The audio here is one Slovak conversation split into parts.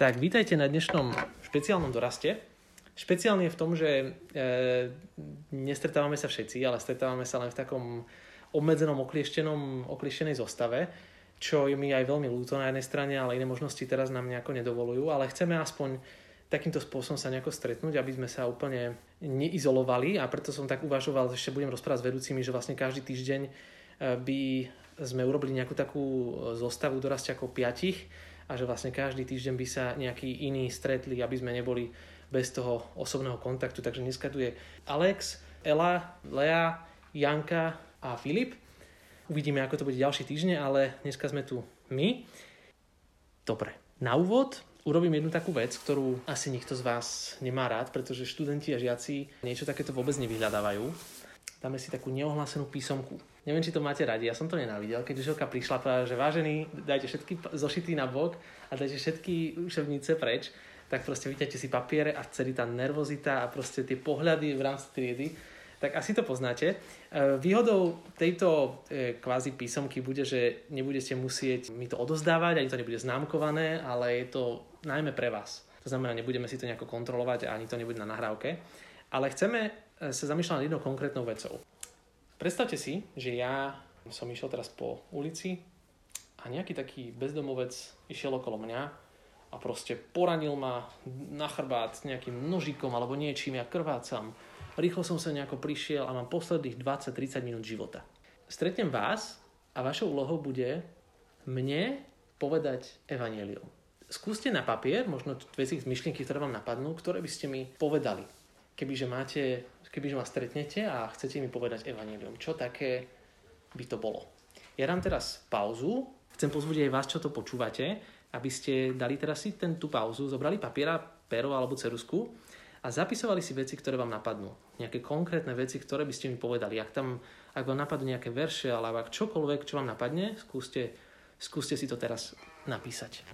Tak, vítajte na dnešnom špeciálnom doraste. Špeciálne v tom, že e, nestretávame sa všetci, ale stretávame sa len v takom obmedzenom, oklieštenom, oklieštenej zostave, čo je mi aj veľmi ľúto na jednej strane, ale iné možnosti teraz nám nejako nedovolujú, ale chceme aspoň takýmto spôsobom sa nejako stretnúť, aby sme sa úplne neizolovali. A preto som tak uvažoval, že ešte budem rozprávať s vedúcimi, že vlastne každý týždeň e, by sme urobili nejakú takú zostavu dorastiakov piatich a že vlastne každý týždeň by sa nejaký iný stretli, aby sme neboli bez toho osobného kontaktu. Takže dneska tu je Alex, Ela, Lea, Janka a Filip. Uvidíme, ako to bude ďalší týždeň, ale dneska sme tu my. Dobre, na úvod urobím jednu takú vec, ktorú asi nikto z vás nemá rád, pretože študenti a žiaci niečo takéto vôbec nevyhľadávajú. Dáme si takú neohlásenú písomku. Neviem, či to máte radi, ja som to nenávidel, keď Žilka prišla povedala, že vážený, dajte všetky zošity na bok a dajte všetky učebnice preč, tak proste vyťajte si papiere a celý tá nervozita a proste tie pohľady v rámci triedy, tak asi to poznáte. E, výhodou tejto e, kvázi písomky bude, že nebudete musieť mi to odozdávať, ani to nebude známkované, ale je to najmä pre vás. To znamená, nebudeme si to nejako kontrolovať a ani to nebude na nahrávke. Ale chceme e, sa zamýšľať nad jednou konkrétnou vecou. Predstavte si, že ja som išiel teraz po ulici a nejaký taký bezdomovec išiel okolo mňa a proste poranil ma na chrbát nejakým nožikom alebo niečím, ja krvácam. Rýchlo som sa nejako prišiel a mám posledných 20-30 minút života. Stretnem vás a vašou úlohou bude mne povedať evanelium. Skúste na papier, možno veci, myšlienky, ktoré vám napadnú, ktoré by ste mi povedali. Kebyže máte kebyže ma stretnete a chcete mi povedať evanelium, čo také by to bolo. Ja dám teraz pauzu, chcem pozvúť aj vás, čo to počúvate, aby ste dali teraz si ten, tú pauzu, zobrali papiera, pero alebo cerusku a zapisovali si veci, ktoré vám napadnú. Nejaké konkrétne veci, ktoré by ste mi povedali. Ak, tam, ak vám napadnú nejaké verše alebo ak čokoľvek, čo vám napadne, skúste, skúste si to teraz napísať.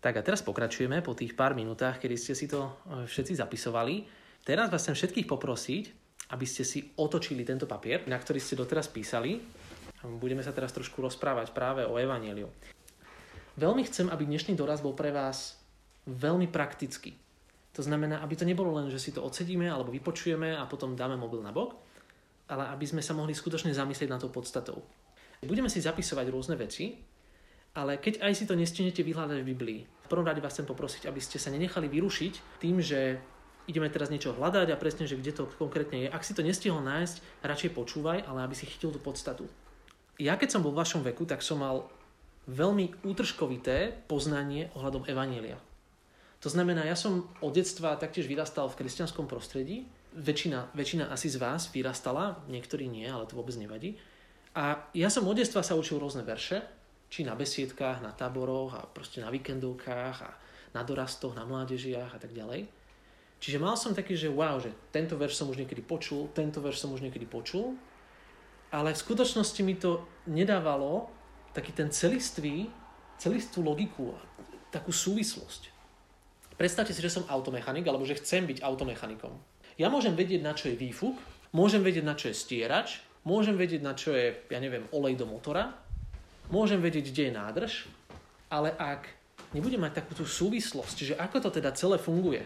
Tak a teraz pokračujeme po tých pár minútach, kedy ste si to e, všetci zapisovali. Teraz vás chcem všetkých poprosiť, aby ste si otočili tento papier, na ktorý ste doteraz písali. Budeme sa teraz trošku rozprávať práve o Evangeliu. Veľmi chcem, aby dnešný doraz bol pre vás veľmi praktický. To znamená, aby to nebolo len, že si to odsedíme alebo vypočujeme a potom dáme mobil na bok, ale aby sme sa mohli skutočne zamyslieť na to podstatou. Budeme si zapisovať rôzne veci, ale keď aj si to nestihnete vyhľadať v Biblii, v prvom rade vás chcem poprosiť, aby ste sa nenechali vyrušiť tým, že ideme teraz niečo hľadať a presne, že kde to konkrétne je. Ak si to nestihol nájsť, radšej počúvaj, ale aby si chytil tú podstatu. Ja keď som bol v vašom veku, tak som mal veľmi útržkovité poznanie ohľadom Evanielia. To znamená, ja som od detstva taktiež vyrastal v kresťanskom prostredí. Väčšina, väčšina asi z vás vyrastala, niektorí nie, ale to vôbec nevadí. A ja som od detstva sa učil rôzne verše, či na besiedkách, na táboroch a proste na víkendovkách a na dorastoch, na mládežiach a tak ďalej. Čiže mal som taký, že wow, že tento verš som už niekedy počul, tento verš som už niekedy počul, ale v skutočnosti mi to nedávalo taký ten celistvý, celistvú logiku, takú súvislosť. Predstavte si, že som automechanik, alebo že chcem byť automechanikom. Ja môžem vedieť, na čo je výfuk, môžem vedieť, na čo je stierač, môžem vedieť, na čo je, ja neviem, olej do motora, môžem vedieť, kde je nádrž, ale ak nebudem mať takúto súvislosť, že ako to teda celé funguje,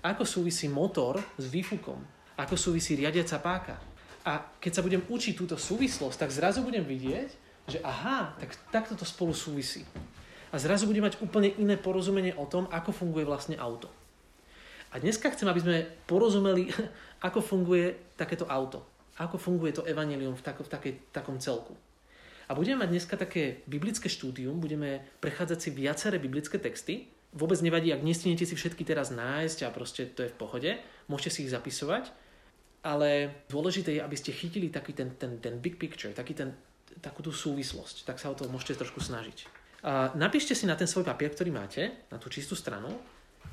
ako súvisí motor s výfukom, ako súvisí riadiaca páka. A keď sa budem učiť túto súvislosť, tak zrazu budem vidieť, že aha, tak takto to spolu súvisí. A zrazu budem mať úplne iné porozumenie o tom, ako funguje vlastne auto. A dneska chcem, aby sme porozumeli, ako funguje takéto auto. Ako funguje to evanelium v, tako, v takej, takom celku. A budeme mať dneska také biblické štúdium, budeme prechádzať si viaceré biblické texty. Vôbec nevadí, ak nestinete si všetky teraz nájsť a proste to je v pohode, môžete si ich zapisovať. Ale dôležité je, aby ste chytili taký ten, ten, ten big picture, taký ten, takú tú súvislosť. Tak sa o to môžete trošku snažiť. A napíšte si na ten svoj papier, ktorý máte, na tú čistú stranu,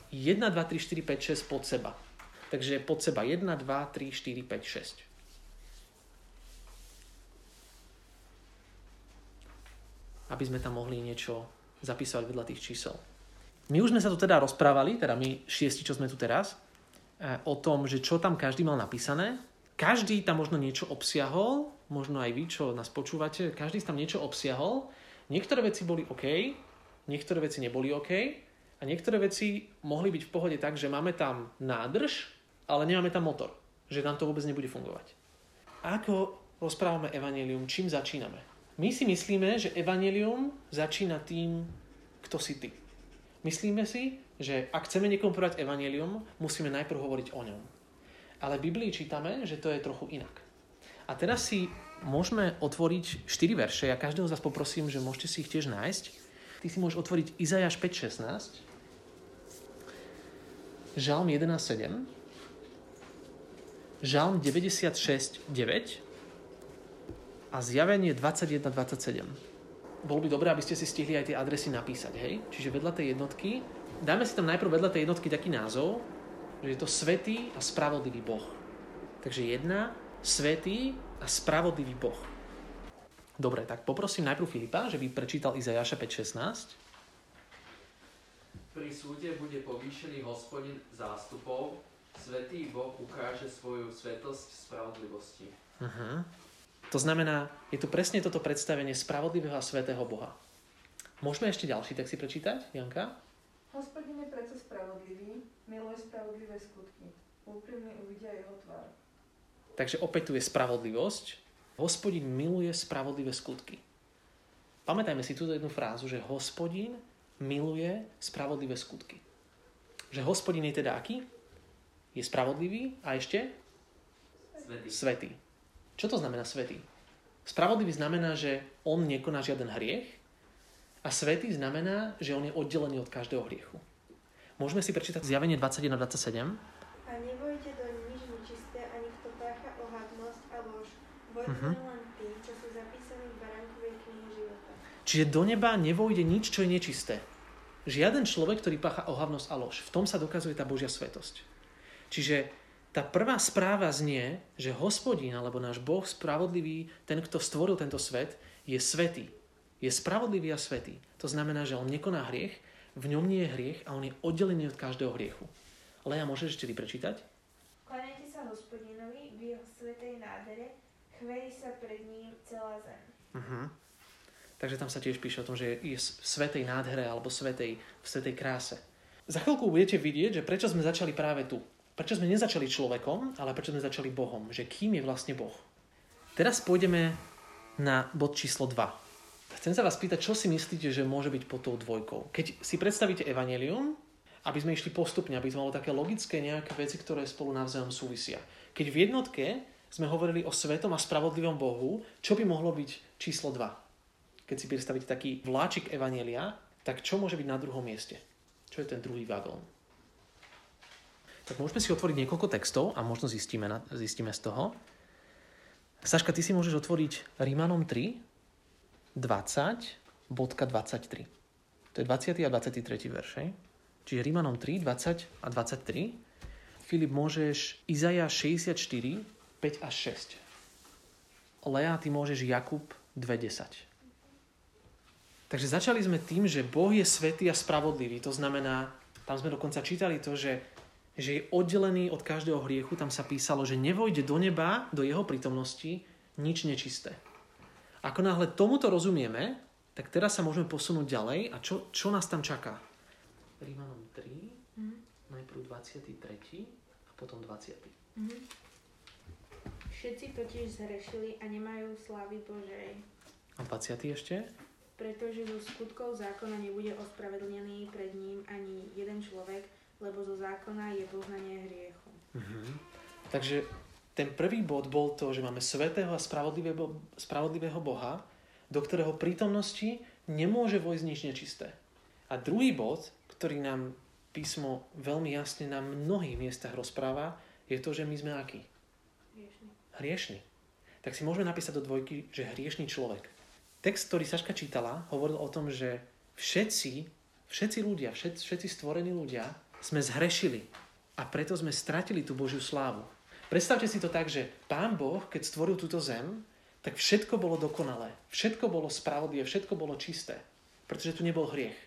1, 2, 3, 4, 5, 6 pod seba. Takže pod seba 1, 2, 3, 4, 5, 6. aby sme tam mohli niečo zapísať vedľa tých čísel. My už sme sa tu teda rozprávali, teda my šiesti, čo sme tu teraz, eh, o tom, že čo tam každý mal napísané. Každý tam možno niečo obsiahol, možno aj vy, čo nás počúvate, každý tam niečo obsiahol, Niektoré veci boli OK, niektoré veci neboli OK a niektoré veci mohli byť v pohode tak, že máme tam nádrž, ale nemáme tam motor. Že nám to vôbec nebude fungovať. Ako rozprávame evanelium, čím začíname? My si myslíme, že evanelium začína tým, kto si ty. Myslíme si, že ak chceme niekomu povedať evanelium, musíme najprv hovoriť o ňom. Ale v Biblii čítame, že to je trochu inak. A teraz si môžeme otvoriť 4 verše. Ja každého z vás poprosím, že môžete si ich tiež nájsť. Ty si môžeš otvoriť Izajáš 5.16, Žalm 11.7, Žalm 96.9 a Zjavenie 21.27. Bolo by dobré, aby ste si stihli aj tie adresy napísať, hej? Čiže vedľa tej jednotky, dáme si tam najprv vedľa tej jednotky taký názov, že je to svetý a spravodlivý Boh. Takže jedna, svetý a spravodlivý Boh. Dobre, tak poprosím najprv Filipa, že by prečítal Izajaša 5.16. Pri súde bude povýšený hospodin zástupov, svetý Boh ukáže svoju svetosť spravodlivosti. Uh-huh. To znamená, je tu presne toto predstavenie spravodlivého a svetého Boha. Môžeme ešte ďalší text si prečítať, Janka? Hospodin je preto spravodlivý, miluje spravodlivé skutky. Úprimne uvidia jeho tvár. Takže opäť tu je spravodlivosť. Hospodin miluje spravodlivé skutky. Pamätajme si túto jednu frázu, že hospodin miluje spravodlivé skutky. Že hospodin je teda aký? Je spravodlivý a ešte? Svetý. Svetý. Čo to znamená svetý? Spravodlivý znamená, že on nekoná žiaden hriech a svetý znamená, že on je oddelený od každého hriechu. Môžeme si prečítať zjavenie 21 a 27. A nevojte do nič nečisté, ani kto pácha ohavnosť a lož. Vojte Mhm. len tí, čo sú zapísaní v baránkovej knihe života. Čiže do neba nevojde nič, čo je nečisté. Žiaden človek, ktorý pácha ohavnosť a lož. V tom sa dokazuje tá Božia svetosť. Čiže tá prvá správa znie, že hospodín alebo náš Boh spravodlivý, ten, kto stvoril tento svet, je svetý. Je spravodlivý a svetý. To znamená, že on nekoná hriech, v ňom nie je hriech a on je oddelený od každého hriechu. Lea, môžeš ešte ty prečítať? Klanajte sa hospodinovi v jeho svetej nádere, chvejí sa pred ním celá zem. Uh-huh. Takže tam sa tiež píše o tom, že je v svetej nádhere alebo svetej, v svetej kráse. Za chvíľku budete vidieť, že prečo sme začali práve tu. Prečo sme nezačali človekom, ale prečo sme začali Bohom. Že kým je vlastne Boh. Teraz pôjdeme na bod číslo 2. Chcem sa vás pýtať, čo si myslíte, že môže byť pod tou dvojkou. Keď si predstavíte evanelium, aby sme išli postupne, aby sme mali také logické nejaké veci, ktoré spolu navzájom súvisia. Keď v jednotke sme hovorili o svetom a spravodlivom Bohu, čo by mohlo byť číslo 2? Keď si predstavíte taký vláčik evanelia, tak čo môže byť na druhom mieste? Čo je ten druhý vagón? Tak môžeme si otvoriť niekoľko textov a možno zistíme, na, zistíme z toho. Saška, ty si môžeš otvoriť Rímanom 3, 20.23. To je 20. a 23. verš. Čiže Rímanom 3, 20 a 23. Filip, môžeš Izaja 64, 5 až 6. Lea, ty môžeš Jakub 2.10. Takže začali sme tým, že Boh je svetý a spravodlivý. To znamená, tam sme dokonca čítali to, že, že je oddelený od každého hriechu. Tam sa písalo, že nevojde do neba, do jeho prítomnosti, nič nečisté. Ako náhle tomuto rozumieme, tak teraz sa môžeme posunúť ďalej. A čo, čo nás tam čaká? Rímanom 3, Mhm. najprv 23. a potom 20. Mhm. Všetci totiž zhrešili a nemajú slávy Božej, A 20. ešte? pretože zo skutkov zákona nebude ospravedlnený pred ním ani jeden človek, lebo zo zákona je poznanie hriechu. Mhm. Takže ten prvý bod bol to, že máme svetého a spravodlivého, spravodlivého Boha, do ktorého prítomnosti nemôže vojsť nič nečisté. A druhý bod, ktorý nám písmo veľmi jasne na mnohých miestach rozpráva, je to, že my sme akí? Hriešný. Hriešni. Tak si môžeme napísať do dvojky, že hriešný človek. Text, ktorý Saška čítala, hovoril o tom, že všetci, všetci ľudia, všetci, všetci stvorení ľudia sme zhrešili a preto sme stratili tú Božiu slávu. Predstavte si to tak, že Pán Boh, keď stvoril túto zem, tak všetko bolo dokonalé, všetko bolo spravodlivé, všetko bolo čisté, pretože tu nebol hriech.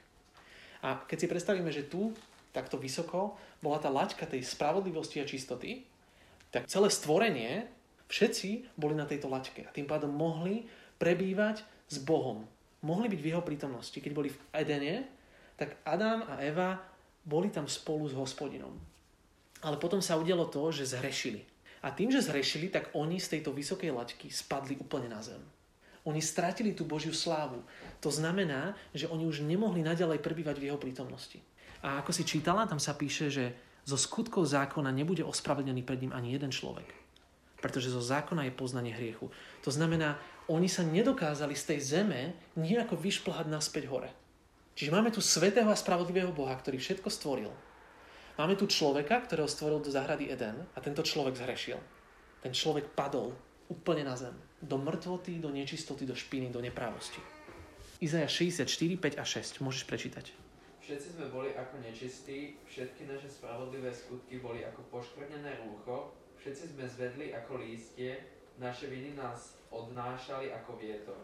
A keď si predstavíme, že tu, takto vysoko, bola tá laťka tej spravodlivosti a čistoty, tak celé stvorenie, všetci boli na tejto laťke a tým pádom mohli prebývať s Bohom. mohli byť v jeho prítomnosti. Keď boli v Edene, tak Adam a Eva boli tam spolu s hospodinom. Ale potom sa udialo to, že zhrešili. A tým, že zhrešili, tak oni z tejto vysokej laťky spadli úplne na zem. Oni stratili tú Božiu slávu. To znamená, že oni už nemohli naďalej prebývať v jeho prítomnosti. A ako si čítala, tam sa píše, že zo skutkov zákona nebude ospravedlený pred ním ani jeden človek. Pretože zo zákona je poznanie hriechu. To znamená, oni sa nedokázali z tej zeme nejako vyšplhať naspäť hore. Čiže máme tu svetého a spravodlivého Boha, ktorý všetko stvoril. Máme tu človeka, ktorého stvoril do záhrady Eden a tento človek zhrešil. Ten človek padol úplne na zem. Do mŕtvoty, do nečistoty, do špiny, do neprávosti. Izaja 64, 5 a 6. Môžeš prečítať. Všetci sme boli ako nečistí, všetky naše spravodlivé skutky boli ako poškvrnené rúcho, všetci sme zvedli ako lístie, naše viny nás odnášali ako vietor.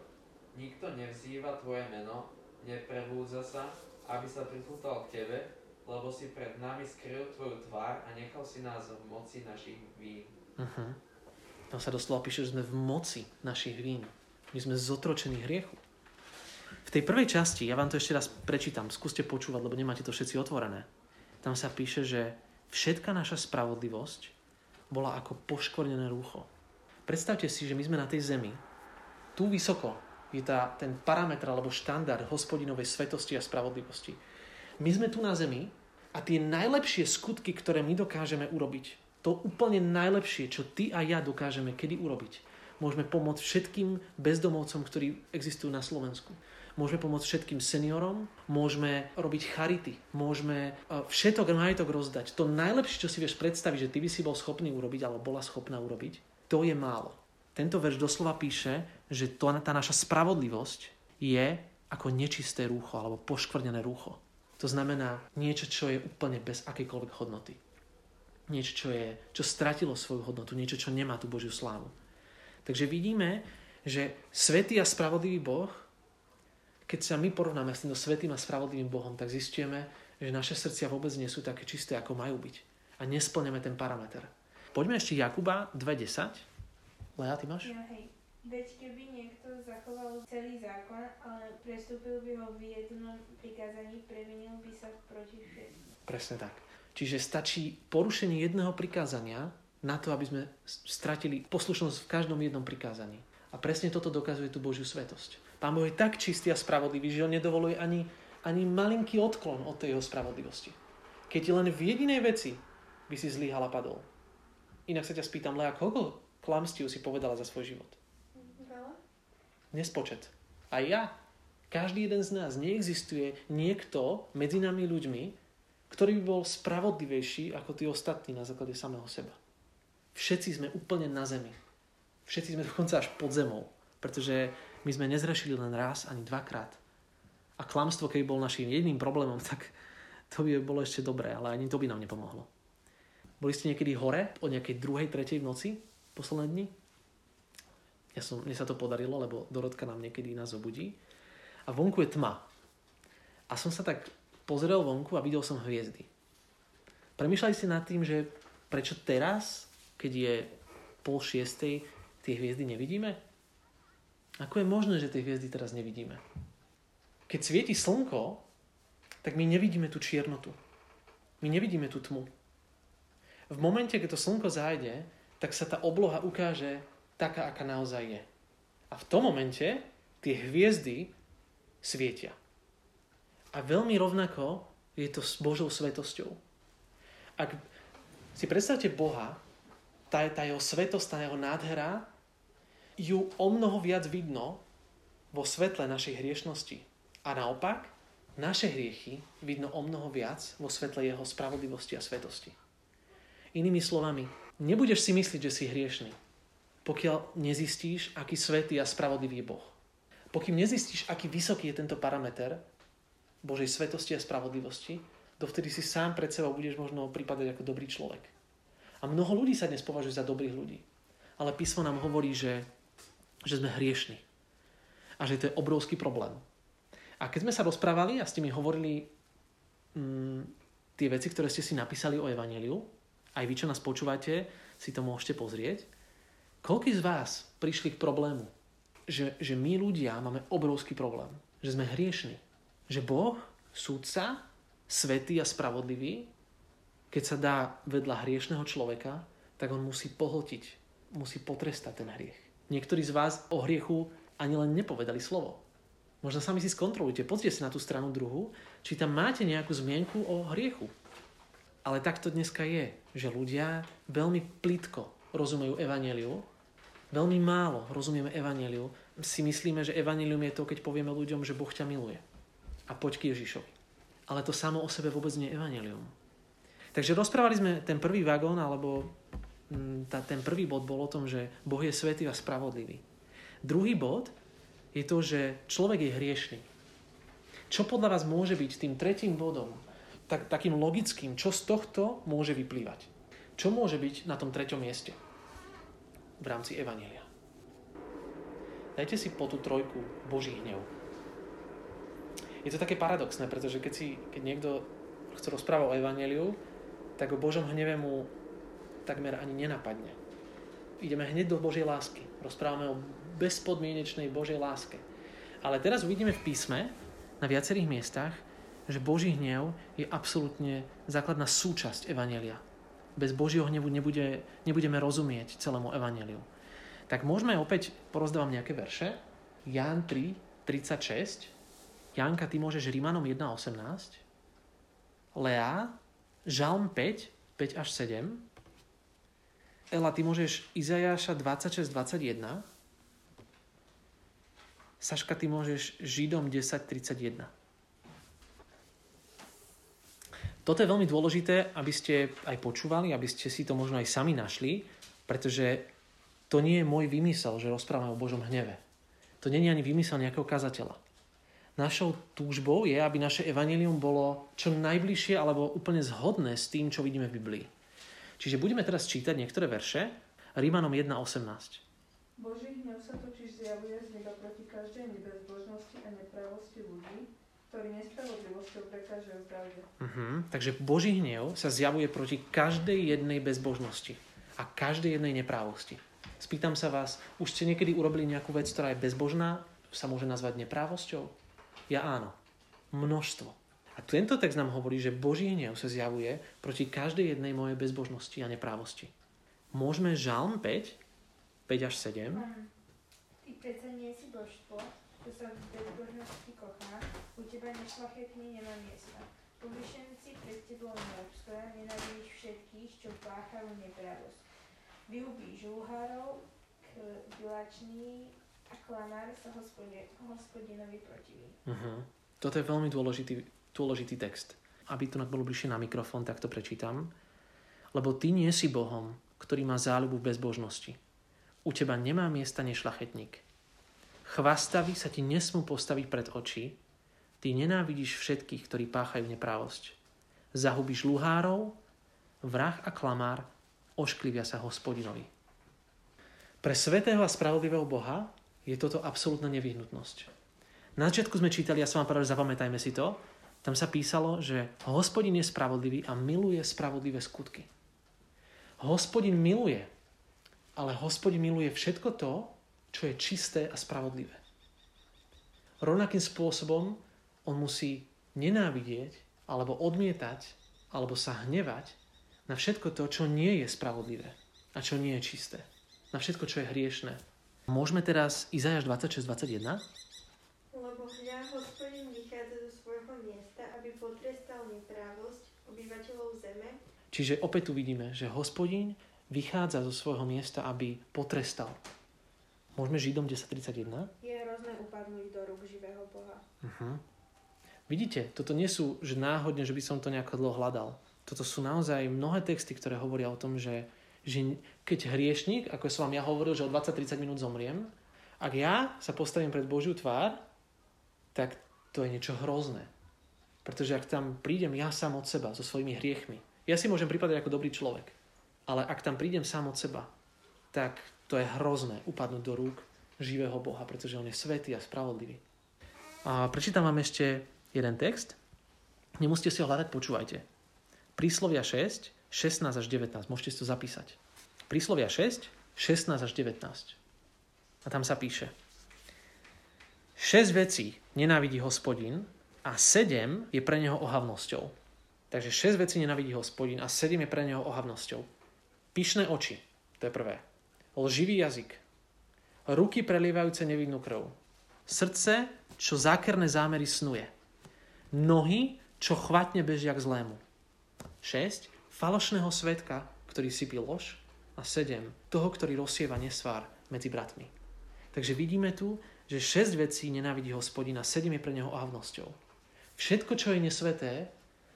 Nikto nevzýva tvoje meno, neprevúdza sa, aby sa pripútal k tebe, lebo si pred nami skryl tvoju tvár a nechal si nás v moci našich vín. Uh-huh. Tam sa doslova píše, že sme v moci našich vín. My sme zotročení hriechu. V tej prvej časti, ja vám to ešte raz prečítam, skúste počúvať, lebo nemáte to všetci otvorené. Tam sa píše, že všetka naša spravodlivosť bola ako poškvrnené rúcho. Predstavte si, že my sme na tej zemi, tu vysoko, je tá, ten parametr alebo štandard hospodinovej svetosti a spravodlivosti. My sme tu na zemi a tie najlepšie skutky, ktoré my dokážeme urobiť, to úplne najlepšie, čo ty a ja dokážeme kedy urobiť, môžeme pomôcť všetkým bezdomovcom, ktorí existujú na Slovensku. Môžeme pomôcť všetkým seniorom, môžeme robiť charity, môžeme e, všetok majetok rozdať. To najlepšie, čo si vieš predstaviť, že ty by si bol schopný urobiť, alebo bola schopná urobiť, to je málo. Tento verš doslova píše, že to, tá naša spravodlivosť je ako nečisté rúcho alebo poškvrnené rúcho. To znamená niečo, čo je úplne bez akejkoľvek hodnoty. Niečo, čo, je, čo stratilo svoju hodnotu, niečo, čo nemá tú Božiu slávu. Takže vidíme, že svetý a spravodlivý Boh, keď sa my porovnáme s týmto svetým a spravodlivým Bohom, tak zistíme, že naše srdcia vôbec nie sú také čisté, ako majú byť. A nesplňame ten parameter. Poďme ešte Jakuba 2.10. Lea, ty máš? Ja, hej. Veď keby niekto zachoval celý zákon, ale prestúpil by ho v jednom prikázaní, previnil by sa proti všetkým. Presne tak. Čiže stačí porušenie jedného prikázania na to, aby sme stratili poslušnosť v každom jednom prikázaní. A presne toto dokazuje tú Božiu svetosť. Pán Boh je tak čistý a spravodlivý, že on nedovoluje ani, ani malinký odklon od tej jeho spravodlivosti. Keď len v jedinej veci by si zlyhal a padol. Inak sa ťa spýtam, Lea, koľko klamstiev si povedala za svoj život? Nespočet. A ja. Každý jeden z nás. Neexistuje niekto medzi nami ľuďmi, ktorý by bol spravodlivejší ako tí ostatní na základe samého seba. Všetci sme úplne na zemi. Všetci sme dokonca až pod zemou. Pretože my sme nezrešili len raz ani dvakrát. A klamstvo, keby bol našim jediným problémom, tak to by bolo ešte dobré, ale ani to by nám nepomohlo. Boli ste niekedy hore o nejakej druhej, tretej v noci? posledné dni. Ja som, mne sa to podarilo, lebo Dorotka nám niekedy nás obudí. A vonku je tma. A som sa tak pozrel vonku a videl som hviezdy. Premýšľali ste nad tým, že prečo teraz, keď je pol šiestej, tie hviezdy nevidíme? Ako je možné, že tie hviezdy teraz nevidíme? Keď svieti slnko, tak my nevidíme tú čiernotu. My nevidíme tú tmu. V momente, keď to slnko zájde, tak sa tá obloha ukáže taká, aká naozaj je. A v tom momente tie hviezdy svietia. A veľmi rovnako je to s Božou svetosťou. Ak si predstavte Boha, tá, tá jeho svetosť, tá jeho nádhera, ju o mnoho viac vidno vo svetle našej hriešnosti. A naopak, naše hriechy vidno o mnoho viac vo svetle jeho spravodlivosti a svetosti. Inými slovami, Nebudeš si myslieť, že si hriešný, pokiaľ nezistíš, aký svetý a spravodlivý je Boh. Pokým nezistíš, aký vysoký je tento parameter Božej svetosti a spravodlivosti, dovtedy si sám pred sebou budeš možno pripadať ako dobrý človek. A mnoho ľudí sa dnes považuje za dobrých ľudí. Ale písmo nám hovorí, že, že sme hriešni. A že to je obrovský problém. A keď sme sa rozprávali a ste mi hovorili mm, tie veci, ktoré ste si napísali o Evangeliu, aj vy, čo nás počúvate, si to môžete pozrieť. Koľký z vás prišli k problému, že, že my ľudia máme obrovský problém že sme hriešni. Že Boh, súdca, svetý a spravodlivý, keď sa dá vedľa hriešného človeka, tak on musí pohltiť, musí potrestať ten hriech. Niektorí z vás o hriechu ani len nepovedali slovo. Možno sami si skontrolujte, pozrite sa na tú stranu druhú, či tam máte nejakú zmienku o hriechu. Ale takto dneska je, že ľudia veľmi plitko rozumejú evaneliu, veľmi málo rozumieme evaneliu, si myslíme, že evanelium je to, keď povieme ľuďom, že Boh ťa miluje. A poď k Ježišovi. Ale to samo o sebe vôbec nie je evanelium. Takže rozprávali sme ten prvý vagón, alebo mm, tá, ten prvý bod bol o tom, že Boh je svetý a spravodlivý. Druhý bod je to, že človek je hriešný. Čo podľa vás môže byť tým tretím bodom, tak, takým logickým, čo z tohto môže vyplývať? Čo môže byť na tom treťom mieste v rámci Evanielia? Dajte si po tú trojku Boží hnev. Je to také paradoxné, pretože keď, si, keď niekto chce rozprávať o Evangeliu, tak o Božom hneve mu takmer ani nenapadne. Ideme hneď do Božej lásky. Rozprávame o bezpodmienečnej Božej láske. Ale teraz uvidíme v písme na viacerých miestach, že Boží hnev je absolútne základná súčasť Evanelia. Bez Božieho hnevu nebude, nebudeme rozumieť celému Evaneliu tak môžeme opäť, porozdávam nejaké verše. Ján 3, 36. Janka, ty môžeš Rímanom 1.18. Lea, Žalm 5, 5 až 7. Ela, ty môžeš Izajáša 26, 21. Saška, ty môžeš Židom 10, 31. Toto je veľmi dôležité, aby ste aj počúvali, aby ste si to možno aj sami našli, pretože to nie je môj vymysel, že rozprávame o Božom hneve. To nie je ani vymysel nejakého kazateľa. Našou túžbou je, aby naše evanelium bolo čo najbližšie alebo úplne zhodné s tým, čo vidíme v Biblii. Čiže budeme teraz čítať niektoré verše. Rímanom 1.18. Boží hnev sa totiž zjavuje z neba proti každej nebezbožnosti a nepravosti ľudí, ktorí nespravodlivosťou prekážajú pravde. Uh-huh. Takže Boží hnev sa zjavuje proti každej jednej bezbožnosti a každej jednej neprávosti. Spýtam sa vás, už ste niekedy urobili nejakú vec, ktorá je bezbožná, sa môže nazvať neprávosťou? Ja áno. Množstvo. A tento text nám hovorí, že Boží hnev sa zjavuje proti každej jednej mojej bezbožnosti a neprávosti. Môžeme Žalm 5, 5 až 7. Ty predsa nie si božstvo, sa v bezbožnosti kochá, u teba nešlachetný nemá miesta. Povyšenci pred tebou neobstoja, nenávidíš všetkých, čo páchajú neprávosť. Vyhubí žulhárov, bilačný a klanár sa hospodie, hospodinovi protiví. Uh-huh. Toto je veľmi dôležitý, dôležitý text. Aby to bolo bližšie na mikrofón, tak to prečítam. Lebo ty nie si Bohom, ktorý má záľubu v bezbožnosti. U teba nemá miesta nešlachetník. Chvastaví sa ti nesmú postaviť pred oči. Ty nenávidíš všetkých, ktorí páchajú neprávosť. Zahubíš luhárov, vrah a klamár ošklivia sa hospodinovi. Pre svetého a spravodlivého Boha je toto absolútna nevyhnutnosť. Na začiatku sme čítali, ja som vám povedal, zapamätajme si to, tam sa písalo, že hospodin je spravodlivý a miluje spravodlivé skutky. Hospodin miluje, ale hospodin miluje všetko to, čo je čisté a spravodlivé. Rovnakým spôsobom on musí nenávidieť, alebo odmietať, alebo sa hnevať na všetko to, čo nie je spravodlivé a čo nie je čisté. Na všetko, čo je hriešné. Môžeme teraz Izajáš 26.21? Lebo hľa hospodin vychádza zo svojho miesta, aby potrestal neprávosť obyvateľov zeme. Čiže opäť tu vidíme, že hospodin vychádza zo svojho miesta, aby potrestal. Môžeme Židom 10.31? Je hrozné upadnúť do rúk živého Boha. Uh-huh. Vidíte, toto nie sú, že náhodne, že by som to nejako dlho hľadal toto sú naozaj mnohé texty, ktoré hovoria o tom, že, že keď hriešnik, ako som vám ja hovoril, že o 20-30 minút zomriem, ak ja sa postavím pred Božiu tvár, tak to je niečo hrozné. Pretože ak tam prídem ja sám od seba so svojimi hriechmi, ja si môžem pripadať ako dobrý človek, ale ak tam prídem sám od seba, tak to je hrozné upadnúť do rúk živého Boha, pretože On je svetý a spravodlivý. A prečítam vám ešte jeden text. Nemusíte si ho hľadať, počúvajte. Príslovia 6, 16 až 19. Môžete si to zapísať. Príslovia 6, 16 až 19. A tam sa píše. 6 vecí nenávidí hospodin a 7 je pre neho ohavnosťou. Takže 6 vecí nenávidí hospodin a 7 je pre neho ohavnosťou. Pyšné oči, to je prvé. Lživý jazyk. Ruky prelievajúce nevidnú krv. Srdce, čo zákerné zámery snuje. Nohy, čo chvatne bežia k zlému. 6. Falošného svetka, ktorý sypí lož. A 7. Toho, ktorý rozsieva nesvár medzi bratmi. Takže vidíme tu, že 6 vecí nenávidí hospodina, 7 je pre neho ohavnosťou. Všetko, čo je nesveté,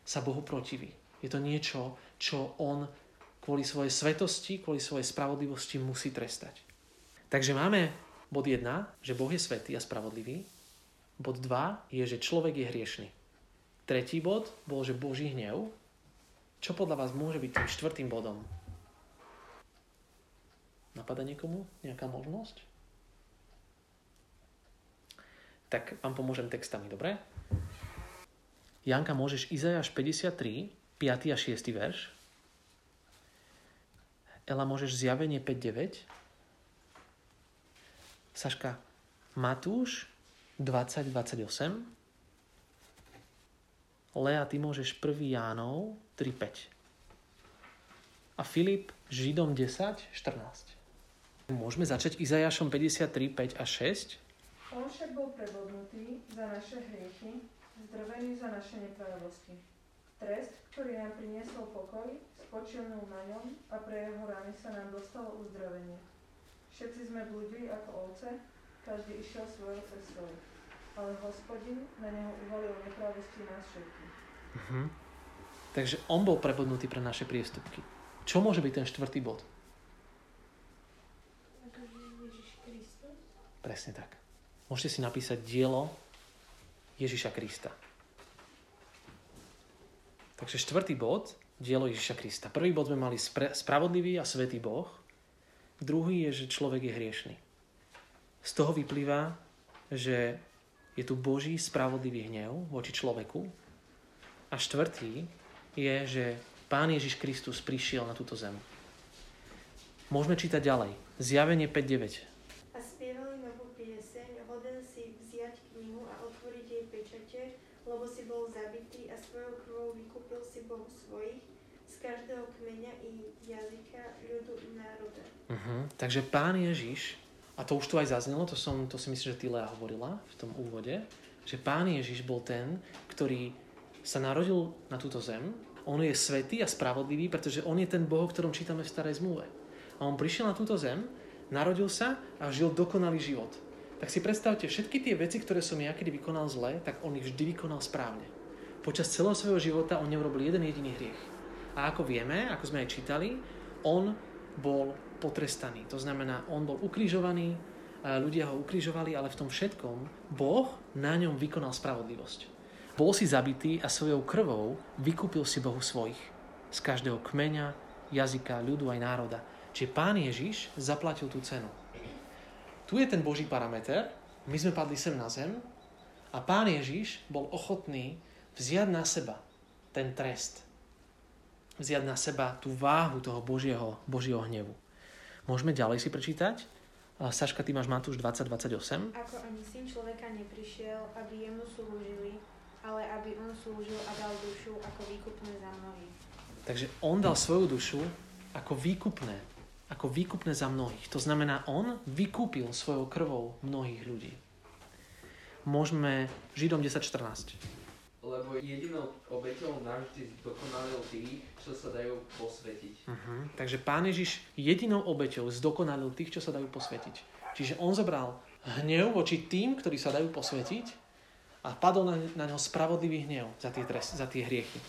sa Bohu protiví. Je to niečo, čo on kvôli svojej svetosti, kvôli svojej spravodlivosti musí trestať. Takže máme bod 1, že Boh je svetý a spravodlivý. Bod 2 je, že človek je hriešný. Tretí bod bol, že Boží hnev. Čo podľa vás môže byť tým štvrtým bodom? Napada niekomu nejaká možnosť? Tak vám pomôžem textami, dobre? Janka, môžeš Izajáš 53, 5. a 6. verš? Ela, môžeš zjavenie 5.9. Saška, Matúš 20.28. Lea, ty môžeš 1. Jánov 3.5. A Filip Židom 10.14. Môžeme začať Izajašom 53, 5 a 6. On však bol prebodnutý za naše hriechy, zdrvený za naše nepravosti. Trest, ktorý nám priniesol pokoj, spočilnul na ňom a pre jeho rány sa nám dostalo uzdravenie. Všetci sme blúdili ako ovce, každý išiel svojou cestou. Ale hospodin na neho uvalil nepravosti nás všetkých. Uh-huh. Takže on bol prebodnutý pre naše priestupky. Čo môže byť ten štvrtý bod? Presne tak. Môžete si napísať dielo Ježiša Krista. Takže štvrtý bod dielo Ježiša Krista. Prvý bod sme mali spre, spravodlivý a svetý Boh. Druhý je, že človek je hriešný. Z toho vyplýva, že je tu Boží spravodlivý hnev voči človeku. A štvrtý je, že Pán Ježiš Kristus prišiel na túto zem. Môžeme čítať ďalej. Zjavenie 5.9. A spievali novú pieseň, hoden si vziať knihu a otvoriť jej pečate, lebo si bol zabitý a svojou krvou vykúpil si Bohu svojich z každého kmeňa i jazyka, ľudu i národa. Uh-huh. Takže pán Ježiš, a to už tu aj zaznelo, to, som, to si myslím, že ty Lea hovorila v tom úvode, že pán Ježiš bol ten, ktorý sa narodil na túto zem, on je svetý a spravodlivý, pretože on je ten Boh, o ktorom čítame v starej zmluve. A on prišiel na túto zem, narodil sa a žil dokonalý život. Tak si predstavte, všetky tie veci, ktoré som ja kedy vykonal zle, tak on ich vždy vykonal správne. Počas celého svojho života on neurobil jeden jediný hriech. A ako vieme, ako sme aj čítali, on bol potrestaný. To znamená, on bol ukrižovaný, ľudia ho ukrižovali, ale v tom všetkom Boh na ňom vykonal spravodlivosť. Bol si zabitý a svojou krvou vykúpil si Bohu svojich. Z každého kmeňa, jazyka, ľudu aj národa. Čiže pán Ježiš zaplatil tú cenu. Tu je ten Boží parameter, my sme padli sem na zem a pán Ježiš bol ochotný vziať na seba ten trest. Vziať na seba tú váhu toho Božieho, Božieho hnevu. Môžeme ďalej si prečítať? Saška, ty máš Matúš 20-28. Ako ani syn človeka neprišiel, aby jemu slúžili, ale aby on slúžil a dal dušu ako výkupné za mnohých. Takže on dal svoju dušu ako výkupné, ako výkupné za mnohých. To znamená, on vykúpil svojou krvou mnohých ľudí. Môžeme Židom 10.14. Lebo jedinou obeťou navždy zdokonalil tých, čo sa dajú posvetiť. Uh-huh. Takže Pán Ježiš jedinou obeťou zdokonalil tých, čo sa dajú posvetiť. Čiže on zobral hnev voči tým, ktorí sa dajú posvetiť a padol na, na ňo spravodlivý hnev za tie, trest, za tie hriechy.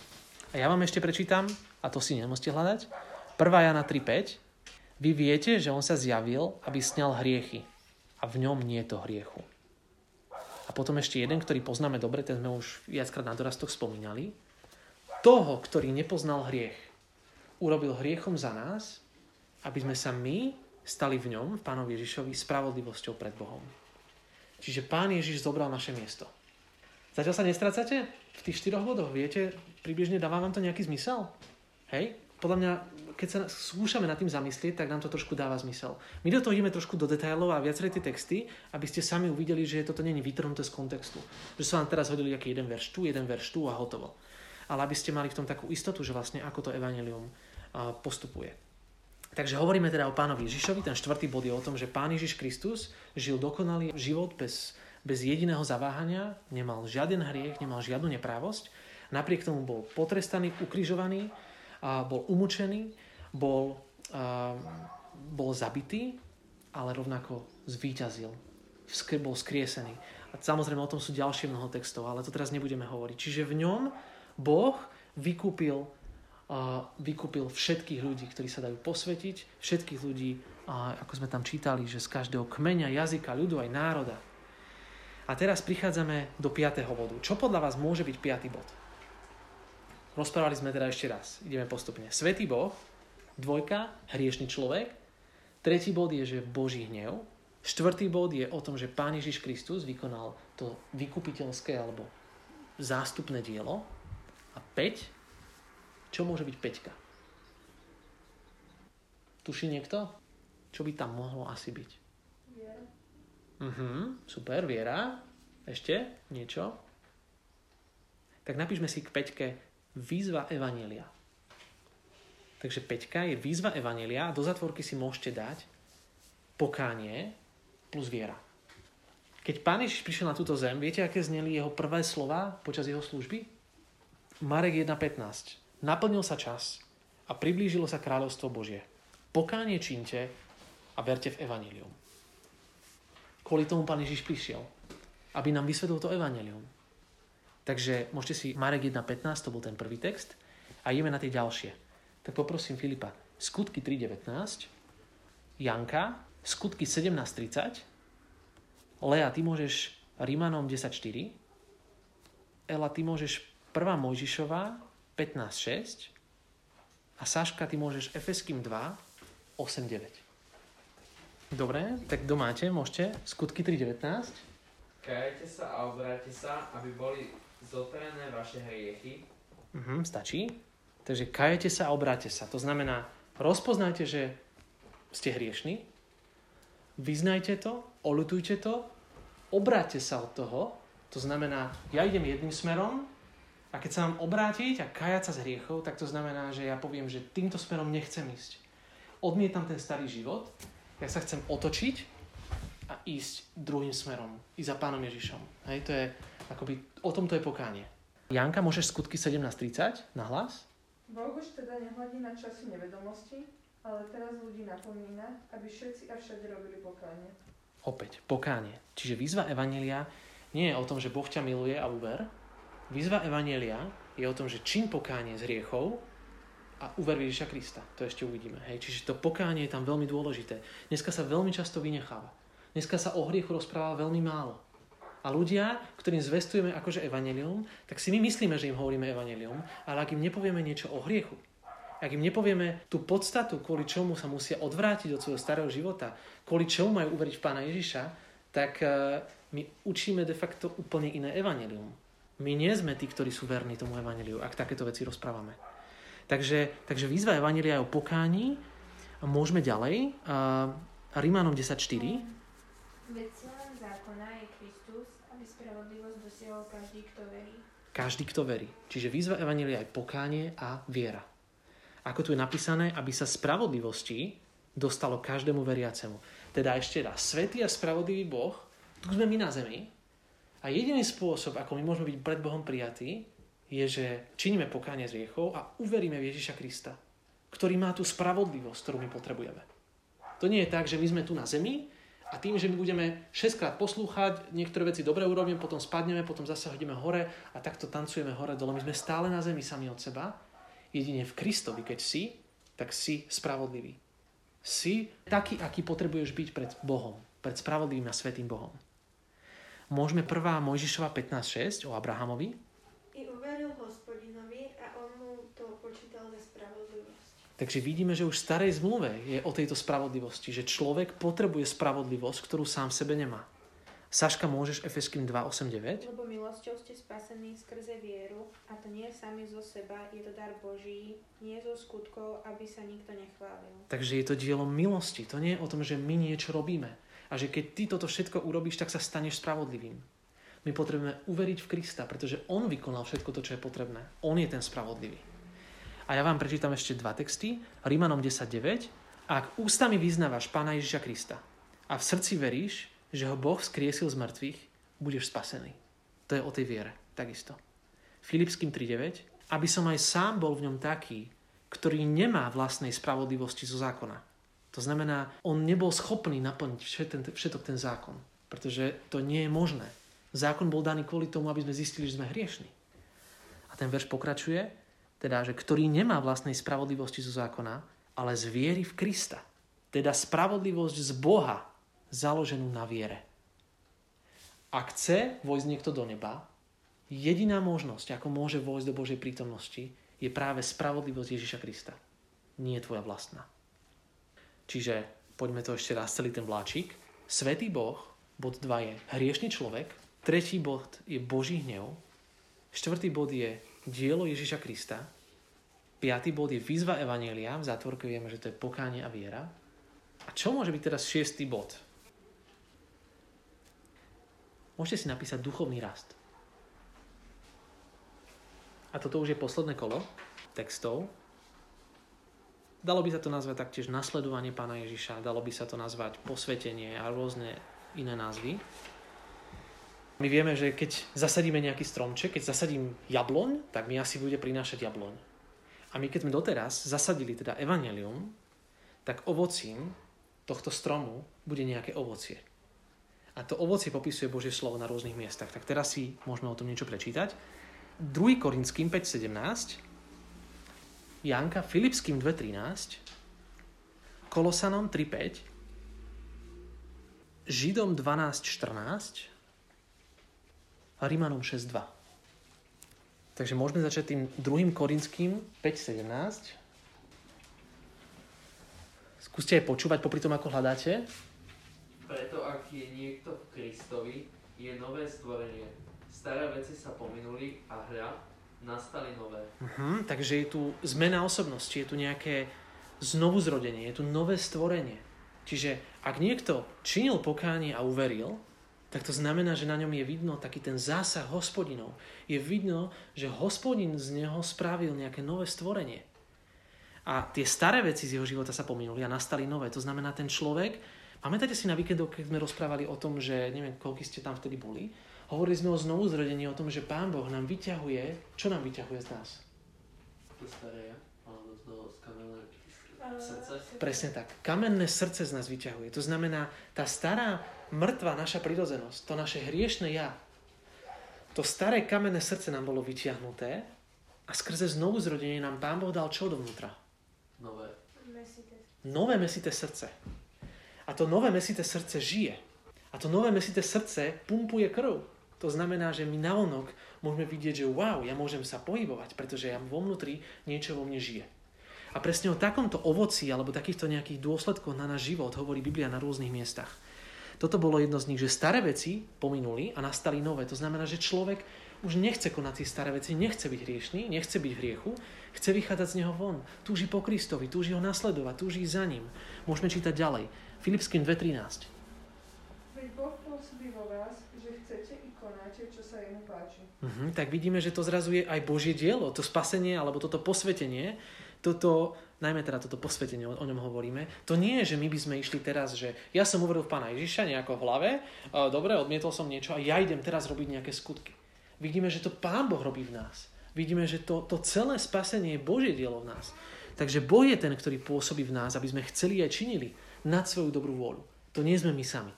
A ja vám ešte prečítam, a to si nemusíte hľadať, 1. Jana 3.5. Vy viete, že on sa zjavil, aby sňal hriechy. A v ňom nie je to hriechu. A potom ešte jeden, ktorý poznáme dobre, ten sme už viackrát na dorastoch spomínali. Toho, ktorý nepoznal hriech, urobil hriechom za nás, aby sme sa my stali v ňom, v Pánovi Ježišovi, spravodlivosťou pred Bohom. Čiže Pán Ježiš zobral naše miesto. Zatiaľ sa nestracate v tých štyroch bodoch? Viete, približne dáva vám to nejaký zmysel? Hej? podľa mňa, keď sa skúšame nad tým zamyslieť, tak nám to trošku dáva zmysel. My do toho ideme trošku do detailov a viaceré tie texty, aby ste sami uvideli, že toto není vytrhnuté z kontextu. Že sa vám teraz hodili aký jeden verš tu, jeden verš tu a hotovo. Ale aby ste mali v tom takú istotu, že vlastne ako to evanelium postupuje. Takže hovoríme teda o pánovi Ježišovi. Ten štvrtý bod je o tom, že pán Ježiš Kristus žil dokonalý život bez, bez jediného zaváhania, nemal žiaden hriech, nemal žiadnu neprávosť. Napriek tomu bol potrestaný, ukrižovaný, bol umúčený, bol, bol zabitý, ale rovnako zvíťazil. Bol skriesený. A samozrejme o tom sú ďalšie mnoho textov, ale to teraz nebudeme hovoriť. Čiže v ňom Boh vykúpil vykúpil všetkých ľudí, ktorí sa dajú posvetiť, všetkých ľudí, ako sme tam čítali, že z každého kmeňa, jazyka, ľudu aj národa. A teraz prichádzame do 5. bodu. Čo podľa vás môže byť 5. bod? Rozprávali sme teda ešte raz. Ideme postupne. Svetý Boh, dvojka, hriešný človek. Tretí bod je, že Boží hnev. Štvrtý bod je o tom, že Pán Ježiš Kristus vykonal to vykupiteľské alebo zástupné dielo. A 5 čo môže byť peťka? Tuší niekto? Čo by tam mohlo asi byť? Mhm, super, viera. Ešte niečo? Tak napíšme si k peťke výzva Evanielia. Takže peťka je výzva Evanielia a do zatvorky si môžete dať pokánie plus viera. Keď Pán Ježiš prišiel na túto zem, viete, aké zneli jeho prvé slova počas jeho služby? Marek 1.15. Naplnil sa čas a priblížilo sa kráľovstvo Božie. Pokánie činte a verte v evanílium. Kvôli tomu Pán Ježiš prišiel, aby nám vysvetlil to evanílium. Takže môžete si Marek 1.15, to bol ten prvý text, a ideme na tie ďalšie. Tak poprosím Filipa, skutky 3.19, Janka, skutky 17.30, Lea, ty môžeš Rímanom 10.4, Ela, ty môžeš 1. Mojžišová 15.6 a Saška, ty môžeš Efeským 2, 8.9. Dobre, tak kto máte, môžete. Skutky 3.19. Kajajte sa a obráte sa, aby boli zoperené vaše hriechy. Mhm, stačí. Takže kajete sa a obráte sa. To znamená, rozpoznajte, že ste hriešni, vyznajte to, olutujte to, obráte sa od toho, to znamená, ja idem jedným smerom, a keď sa mám obrátiť a kajať sa z hriechov, tak to znamená, že ja poviem, že týmto smerom nechcem ísť. Odmietam ten starý život, ja sa chcem otočiť a ísť druhým smerom. Ísť za pánom Ježišom. Hej, to je akoby, o tom to je pokánie. Janka, môžeš skutky 17.30 na hlas? Boh už teda nehľadí na časy nevedomosti, ale teraz ľudí napomína, aby všetci a všade robili pokánie. Opäť, pokánie. Čiže výzva Evanelia nie je o tom, že Boh ťa miluje a uver, Výzva Evanielia je o tom, že čím pokánie z hriechov a uver Ježiša Krista. To ešte uvidíme. Hej. Čiže to pokánie je tam veľmi dôležité. Dneska sa veľmi často vynecháva. Dneska sa o hriechu rozpráva veľmi málo. A ľudia, ktorým zvestujeme akože evanelium, tak si my myslíme, že im hovoríme evanelium, ale ak im nepovieme niečo o hriechu, ak im nepovieme tú podstatu, kvôli čomu sa musia odvrátiť od svojho starého života, kvôli čomu majú uveriť v Pána Ježiša, tak eh, my učíme de facto úplne iné evanelium. My nie sme tí, ktorí sú verní tomu evaneliu, ak takéto veci rozprávame. Takže, takže výzva evanelia je o pokání. Môžeme ďalej. Rímanom 10.4. Veď zákona je Kristus, aby spravodlivosť dosiahol každý, kto verí. Každý, kto verí. Čiže výzva evanelia je pokánie a viera. Ako tu je napísané, aby sa spravodlivosti dostalo každému veriacemu. Teda ešte raz, svetý a spravodlivý Boh, tu sme my na zemi, a jediný spôsob, ako my môžeme byť pred Bohom prijatí, je, že činíme pokánie z riechov a uveríme v Ježiša Krista, ktorý má tú spravodlivosť, ktorú my potrebujeme. To nie je tak, že my sme tu na zemi a tým, že my budeme 6 krát poslúchať, niektoré veci dobre urobíme, potom spadneme, potom zase hodíme hore a takto tancujeme hore dole. My sme stále na zemi sami od seba. Jedine v Kristovi, keď si, tak si spravodlivý. Si taký, aký potrebuješ byť pred Bohom, pred spravodlivým a svetým Bohom. Môžeme prvá Mojžišova 15.6 o Abrahamovi. I uveril hospodinovi a on mu to počítal za spravodlivosť. Takže vidíme, že už v starej zmluve je o tejto spravodlivosti, že človek potrebuje spravodlivosť, ktorú sám v sebe nemá. Saška, môžeš Efeským 2, 8, 9? Lebo milosťou ste spasení skrze vieru, a to nie sami zo seba, je to dar Boží, nie zo skutkov, aby sa nikto nechválil. Takže je to dielo milosti. To nie je o tom, že my niečo robíme. A že keď ty toto všetko urobíš, tak sa staneš spravodlivým. My potrebujeme uveriť v Krista, pretože On vykonal všetko to, čo je potrebné. On je ten spravodlivý. A ja vám prečítam ešte dva texty. Rímanom 10.9. Ak ústami vyznávaš Pána Ježiša Krista a v srdci veríš, že ho Boh skriesil z mŕtvych, budeš spasený. To je o tej viere, takisto. Filipským 3.9. Aby som aj sám bol v ňom taký, ktorý nemá vlastnej spravodlivosti zo zákona. To znamená, on nebol schopný naplniť všetok, ten zákon, pretože to nie je možné. Zákon bol daný kvôli tomu, aby sme zistili, že sme hriešni. A ten verš pokračuje, teda, že ktorý nemá vlastnej spravodlivosti zo zákona, ale z viery v Krista. Teda spravodlivosť z Boha, založenú na viere. Ak chce vojsť niekto do neba, jediná možnosť, ako môže vojsť do Božej prítomnosti, je práve spravodlivosť Ježiša Krista. Nie tvoja vlastná. Čiže poďme to ešte raz, celý ten vláčik. Svetý Boh, bod 2 je hriešný človek, tretí bod je Boží hnev, štvrtý bod je dielo Ježiša Krista, piatý bod je výzva Evanielia, v zátvorke vieme, že to je pokánie a viera. A čo môže byť teraz šiestý bod? Môžete si napísať duchovný rast. A toto už je posledné kolo textov. Dalo by sa to nazvať taktiež nasledovanie pána Ježiša, dalo by sa to nazvať posvetenie a rôzne iné názvy. My vieme, že keď zasadíme nejaký stromček, keď zasadím jabloň, tak mi asi bude prinášať jabloň. A my keď sme doteraz zasadili teda evanelium, tak ovocím tohto stromu bude nejaké ovocie. A to ovocie popisuje Božie slovo na rôznych miestach. Tak teraz si môžeme o tom niečo prečítať. 2. Korinským 5.17, Janka Filipským 2.13, Kolosanom 3.5, Židom 12.14 a Rímanom 6.2. Takže môžeme začať tým 2. Korinským 5.17. Skúste aj počúvať popri tom, ako hľadáte. Preto ak je niekto v Kristovi, je nové stvorenie. Staré veci sa pominuli a hľa, nastali nové. Uh-huh, takže je tu zmena osobnosti, je tu nejaké znovuzrodenie, je tu nové stvorenie. Čiže ak niekto činil pokánie a uveril, tak to znamená, že na ňom je vidno taký ten zásah hospodinov. Je vidno, že hospodin z neho spravil nejaké nové stvorenie. A tie staré veci z jeho života sa pominuli a nastali nové. To znamená, ten človek Pamätáte si na víkendoch, keď sme rozprávali o tom, že neviem, koľko ste tam vtedy boli? Hovorili sme o znovu zrodení, o tom, že Pán Boh nám vyťahuje, čo nám vyťahuje z nás? To staré, alebo z srdce. Presne tak. Kamenné srdce z nás vyťahuje. To znamená, tá stará mŕtva naša prirodzenosť, to naše hriešne ja, to staré kamenné srdce nám bolo vyťahnuté a skrze znovu zrodenie nám Pán Boh dal čo dovnútra? Nové. Mesité. Nové mesité srdce. A to nové mesité srdce žije. A to nové mesité srdce pumpuje krv. To znamená, že my navonok môžeme vidieť, že wow, ja môžem sa pohybovať, pretože ja vo vnútri niečo vo mne žije. A presne o takomto ovoci alebo takýchto nejakých dôsledkoch na náš život hovorí Biblia na rôznych miestach. Toto bolo jedno z nich, že staré veci pominuli a nastali nové. To znamená, že človek už nechce konať tie staré veci, nechce byť hriešný, nechce byť v hriechu, chce vychádzať z neho von. Túži po Kristovi, túži ho nasledovať, túži za ním. Môžeme čítať ďalej. Filipským 2.13. Veď Boh pôsobí vo vás, že chcete i konáte, čo sa jemu páči. Uh-huh, tak vidíme, že to zrazu je aj Božie dielo, to spasenie alebo toto posvetenie, toto, najmä teda toto posvetenie, o, ňom hovoríme, to nie je, že my by sme išli teraz, že ja som uveril v Pána Ježiša nejako v hlave, dobre, odmietol som niečo a ja idem teraz robiť nejaké skutky. Vidíme, že to Pán Boh robí v nás. Vidíme, že to, to celé spasenie je Božie dielo v nás. Takže Boh je ten, ktorý pôsobí v nás, aby sme chceli aj činili nad svoju dobrú vôľu. To nie sme my sami.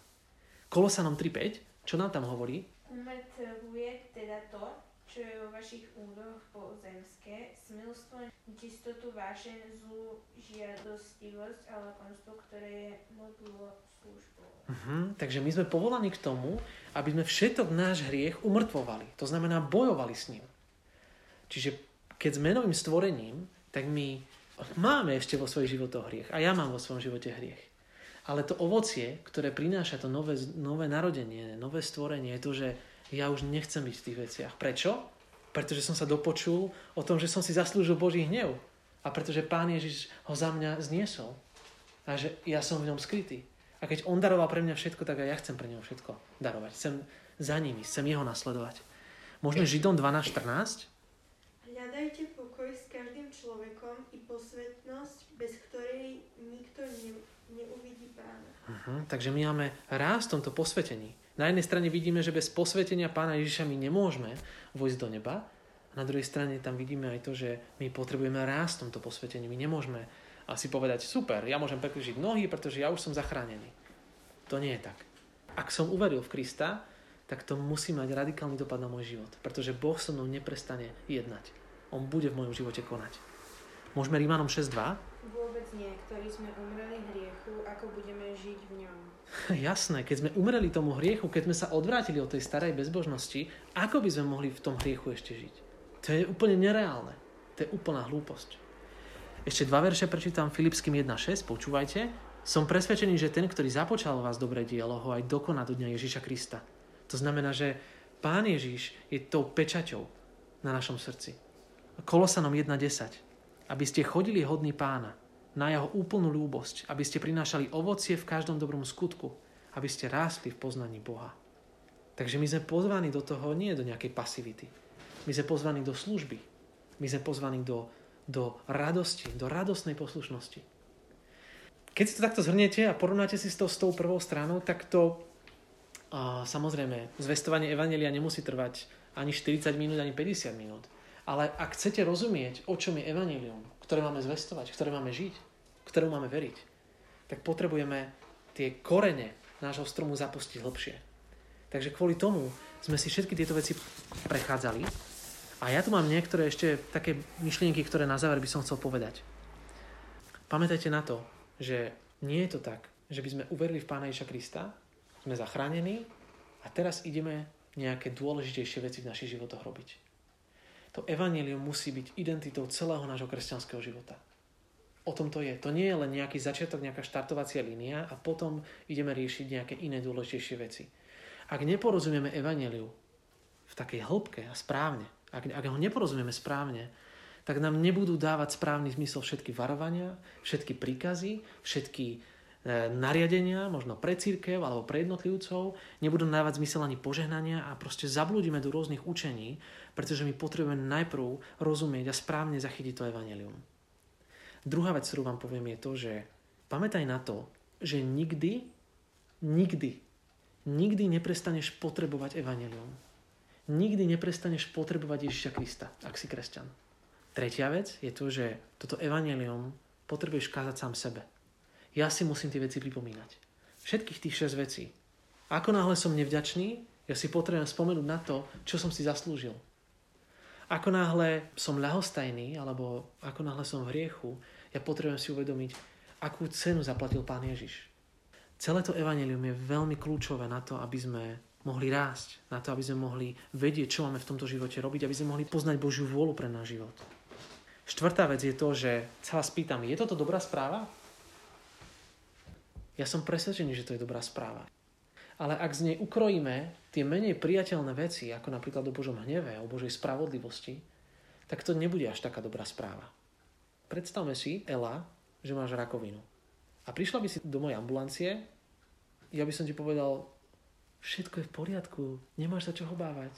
Kolosanom 3.5, čo nám tam hovorí? Umrtvuje teda to, čo je vo vašich údoch pozemské, smilstvo, čistotu vášeň, zlú žiadostivosť a lakomstvo, ktoré je modlo službou. Uh-huh. Takže my sme povolaní k tomu, aby sme všetok náš hriech umrtvovali. To znamená bojovali s ním. Čiže keď sme novým stvorením, tak my máme ešte vo svojich životoch hriech. A ja mám vo svojom živote hriech. Ale to ovocie, ktoré prináša to nové, nové narodenie, nové stvorenie, je to, že ja už nechcem byť v tých veciach. Prečo? Pretože som sa dopočul o tom, že som si zaslúžil Boží hnev. A pretože Pán Ježiš ho za mňa zniesol. A že ja som v ňom skrytý. A keď on daroval pre mňa všetko, tak aj ja chcem pre neho všetko darovať. Chcem za nimi, chcem jeho nasledovať. Možno Židom 12.14. Hľadajte pokoj s každým človekom i posvetnosť, bez ktorej nikto ne, neuvidí pána. Uh-huh. Takže my máme rásť v tomto posvetení. Na jednej strane vidíme, že bez posvetenia pána Ježiša my nemôžeme vojsť do neba. A na druhej strane tam vidíme aj to, že my potrebujeme rásť v tomto posvetení. My nemôžeme asi povedať, super, ja môžem prekryžiť nohy, pretože ja už som zachránený. To nie je tak. Ak som uveril v Krista, tak to musí mať radikálny dopad na môj život. Pretože Boh so mnou neprestane jednať. On bude v mojom živote konať. Môžeme Rímanom 6.2? Vôbec nie, ktorí sme umreli hriechu, ako budeme žiť v ňom. Jasné, keď sme umreli tomu hriechu, keď sme sa odvrátili od tej starej bezbožnosti, ako by sme mohli v tom hriechu ešte žiť? To je úplne nereálne. To je úplná hlúposť. Ešte dva verše prečítam Filipským 1.6, počúvajte. Som presvedčený, že ten, ktorý započal vás dobré dielo, ho aj dokoná do dňa Ježíša Krista. To znamená, že Pán Ježiš je tou pečaťou na našom srdci. Kolosanom 1.10. Aby ste chodili hodný pána, na jeho úplnú ľúbosť, aby ste prinášali ovocie v každom dobrom skutku, aby ste rástli v poznaní Boha. Takže my sme pozvaní do toho nie do nejakej pasivity. My sme pozvaní do služby. My sme pozvaní do, do radosti, do radostnej poslušnosti. Keď si to takto zhrniete a porovnáte si to s tou prvou stranou, tak to a samozrejme, zvestovanie Evanelia nemusí trvať ani 40 minút, ani 50 minút. Ale ak chcete rozumieť, o čom je Evangelium, ktoré máme zvestovať, ktoré máme žiť, ktoré máme veriť, tak potrebujeme tie korene nášho stromu zapustiť hlbšie. Takže kvôli tomu sme si všetky tieto veci prechádzali. A ja tu mám niektoré ešte také myšlienky, ktoré na záver by som chcel povedať. Pamätajte na to, že nie je to tak, že by sme uverili v Pána Ježa Krista, sme zachránení a teraz ideme nejaké dôležitejšie veci v našich životoch robiť. To evanelium musí byť identitou celého nášho kresťanského života. O tom to je. To nie je len nejaký začiatok, nejaká štartovacia línia a potom ideme riešiť nejaké iné dôležitejšie veci. Ak neporozumieme evaneliu v takej hĺbke a správne, ak, ak ho neporozumieme správne, tak nám nebudú dávať správny zmysel všetky varovania, všetky príkazy, všetky nariadenia, možno pre církev alebo pre jednotlivcov, nebudú dávať zmysel ani požehnania a proste zablúdime do rôznych učení, pretože my potrebujeme najprv rozumieť a správne zachytiť to evanelium. Druhá vec, ktorú vám poviem, je to, že pamätaj na to, že nikdy, nikdy, nikdy neprestaneš potrebovať evanelium. Nikdy neprestaneš potrebovať Ježiša Krista, ak si kresťan. Tretia vec je to, že toto evanelium potrebuješ kázať sám sebe ja si musím tie veci pripomínať. Všetkých tých 6 vecí. Ako náhle som nevďačný, ja si potrebujem spomenúť na to, čo som si zaslúžil. Ako náhle som ľahostajný, alebo ako náhle som v hriechu, ja potrebujem si uvedomiť, akú cenu zaplatil Pán Ježiš. Celé to evanelium je veľmi kľúčové na to, aby sme mohli rásť, na to, aby sme mohli vedieť, čo máme v tomto živote robiť, aby sme mohli poznať Božiu vôľu pre náš život. Štvrtá vec je to, že sa vás pýtam, je toto dobrá správa? Ja som presvedčený, že to je dobrá správa. Ale ak z nej ukrojíme tie menej priateľné veci, ako napríklad o Božom hneve, o Božej spravodlivosti, tak to nebude až taká dobrá správa. Predstavme si, Ela, že máš rakovinu. A prišla by si do mojej ambulancie, ja by som ti povedal, všetko je v poriadku, nemáš sa čo obávať.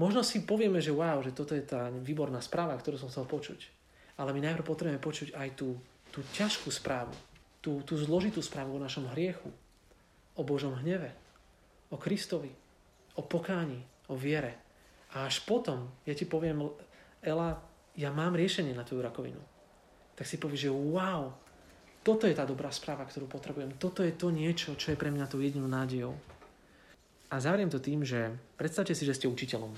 Možno si povieme, že wow, že toto je tá výborná správa, ktorú som chcel počuť. Ale my najprv potrebujeme počuť aj tú, tú ťažkú správu, tú, tú zložitú správu o našom hriechu, o Božom hneve, o Kristovi, o pokáni, o viere. A až potom ja ti poviem, Ela, ja mám riešenie na tvoju rakovinu. Tak si povieš, že wow, toto je tá dobrá správa, ktorú potrebujem. Toto je to niečo, čo je pre mňa tou jedinou nádejou. A zavriem to tým, že predstavte si, že ste učiteľom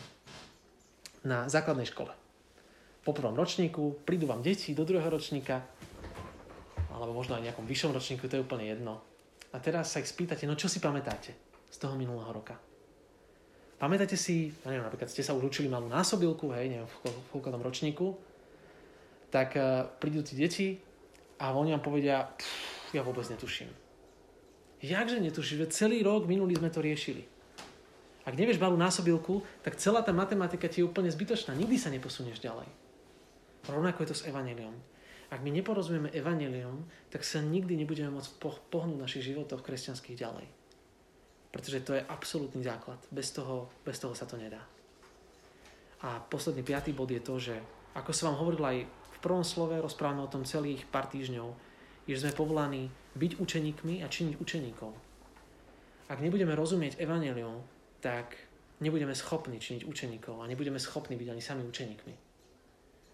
na základnej škole. Po prvom ročníku prídu vám deti do druhého ročníka alebo možno aj nejakom vyššom ročníku, to je úplne jedno. A teraz sa ich spýtate, no čo si pamätáte z toho minulého roka? Pamätáte si, ja neviem, napríklad ste sa už učili malú násobilku, hej, neviem, v koľkom ročníku, tak uh, prídu tí deti a oni vám povedia, ja vôbec netuším. Jakže netušíš, že celý rok minulý sme to riešili. Ak nevieš malú násobilku, tak celá tá matematika ti je úplne zbytočná. Nikdy sa neposunieš ďalej. Rovnako je to s evaneliom. Ak my neporozumieme evaneliom, tak sa nikdy nebudeme môcť pohnúť v našich životoch kresťanských ďalej. Pretože to je absolútny základ. Bez toho, bez toho sa to nedá. A posledný piatý bod je to, že ako som vám hovoril aj v prvom slove, rozprávame o tom celých pár týždňov, že sme povolaní byť učeníkmi a činiť učeníkov. Ak nebudeme rozumieť evanelium, tak nebudeme schopní činiť učeníkov a nebudeme schopní byť ani sami učeníkmi.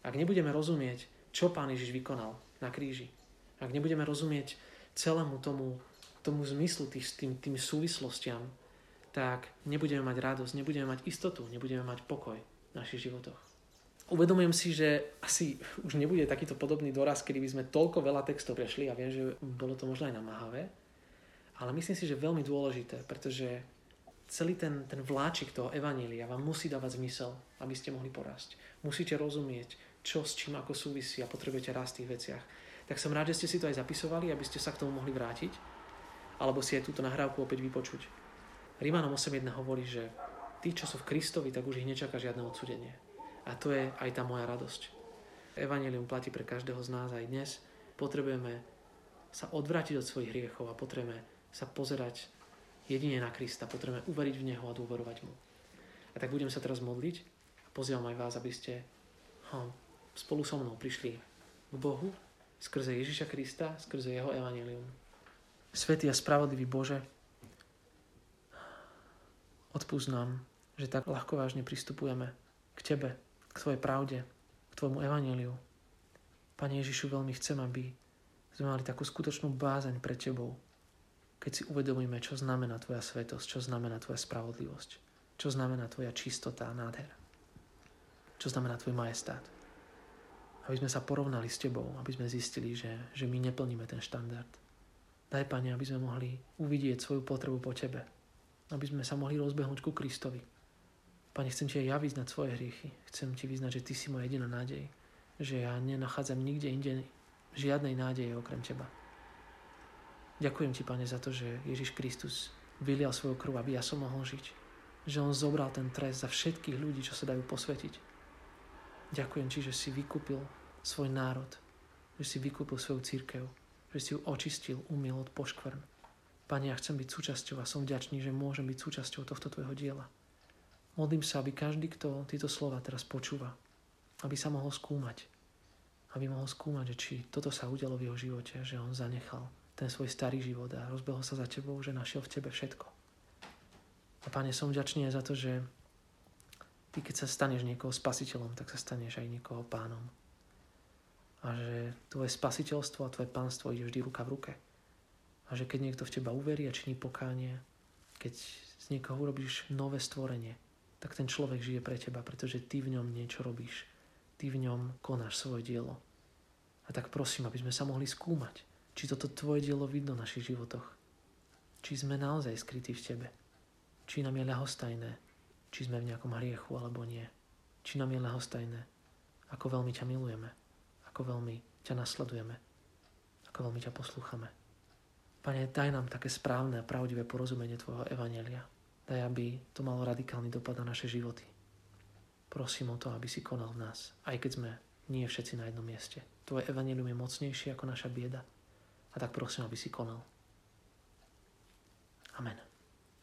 Ak nebudeme rozumieť, čo Pán Ježiš vykonal na kríži, ak nebudeme rozumieť celému tomu, tomu zmyslu, tých, tým, tým súvislostiam, tak nebudeme mať radosť, nebudeme mať istotu, nebudeme mať pokoj v našich životoch. Uvedomujem si, že asi už nebude takýto podobný doraz, kedy by sme toľko veľa textov prešli a viem, že bolo to možno aj namáhavé, ale myslím si, že veľmi dôležité, pretože celý ten, ten vláčik toho evanília vám musí dávať zmysel, aby ste mohli porásť. Musíte rozumieť, čo s čím ako súvisí a potrebujete rásť v tých veciach. Tak som rád, že ste si to aj zapisovali, aby ste sa k tomu mohli vrátiť, alebo si aj túto nahrávku opäť vypočuť. Rímanom 8.1 hovorí, že tí, čo sú v Kristovi, tak už ich nečaká žiadne odsudenie. A to je aj tá moja radosť. Evangelium platí pre každého z nás aj dnes. Potrebujeme sa odvrátiť od svojich hriechov a potrebujeme sa pozerať jedine na Krista. Potrebujeme uveriť v Neho a dôverovať Mu. A tak budem sa teraz modliť a pozývam aj vás, aby ste hm, spolu so mnou prišli k Bohu skrze Ježiša Krista, skrze Jeho Evangelium. Svetý a spravodlivý Bože, odpúsť že tak ľahko vážne pristupujeme k Tebe, k Tvojej pravde, k Tvojmu evaníliu. Pane Ježišu, veľmi chcem, aby sme mali takú skutočnú bázeň pre Tebou, keď si uvedomíme, čo znamená Tvoja svetosť, čo znamená Tvoja spravodlivosť, čo znamená Tvoja čistota a nádhera, čo znamená Tvoj majestát. Aby sme sa porovnali s Tebou, aby sme zistili, že, že my neplníme ten štandard. Daj, Pane, aby sme mohli uvidieť svoju potrebu po Tebe, aby sme sa mohli rozbehnúť ku Kristovi, Pane, chcem Ti aj ja vyznať svoje hriechy. Chcem Ti vyznať, že Ty si moja jediná nádej. Že ja nenachádzam nikde inde žiadnej nádeje okrem Teba. Ďakujem Ti, Pane, za to, že Ježiš Kristus vylial svoju krv, aby ja som mohol žiť. Že On zobral ten trest za všetkých ľudí, čo sa dajú posvetiť. Ďakujem Ti, že si vykúpil svoj národ, že si vykúpil svoju církev, že si ju očistil, umil od poškvrn. Pane, ja chcem byť súčasťou a som vďačný, že môžem byť súčasťou tohto Tvojho diela. Modlím sa, aby každý, kto tieto slova teraz počúva, aby sa mohol skúmať. Aby mohol skúmať, že či toto sa udialo v jeho živote, že on zanechal ten svoj starý život a rozbehol sa za tebou, že našiel v tebe všetko. A Pane, som vďačný aj za to, že ty, keď sa staneš niekoho spasiteľom, tak sa staneš aj niekoho pánom. A že tvoje spasiteľstvo a tvoje pánstvo ide vždy ruka v ruke. A že keď niekto v teba uverí a činí pokánie, keď z niekoho urobíš nové stvorenie, tak ten človek žije pre teba, pretože ty v ňom niečo robíš. Ty v ňom konáš svoje dielo. A tak prosím, aby sme sa mohli skúmať, či toto tvoje dielo vidno v našich životoch. Či sme naozaj skrytí v tebe. Či nám je ľahostajné, či sme v nejakom hriechu alebo nie. Či nám je ľahostajné, ako veľmi ťa milujeme, ako veľmi ťa nasledujeme, ako veľmi ťa poslúchame. Pane, daj nám také správne a pravdivé porozumenie Tvojho Evanelia, Daj, aby to malo radikálny dopad na naše životy. Prosím o to, aby si konal v nás, aj keď sme nie všetci na jednom mieste. Tvoje evanelium je mocnejšie ako naša bieda. A tak prosím, aby si konal. Amen.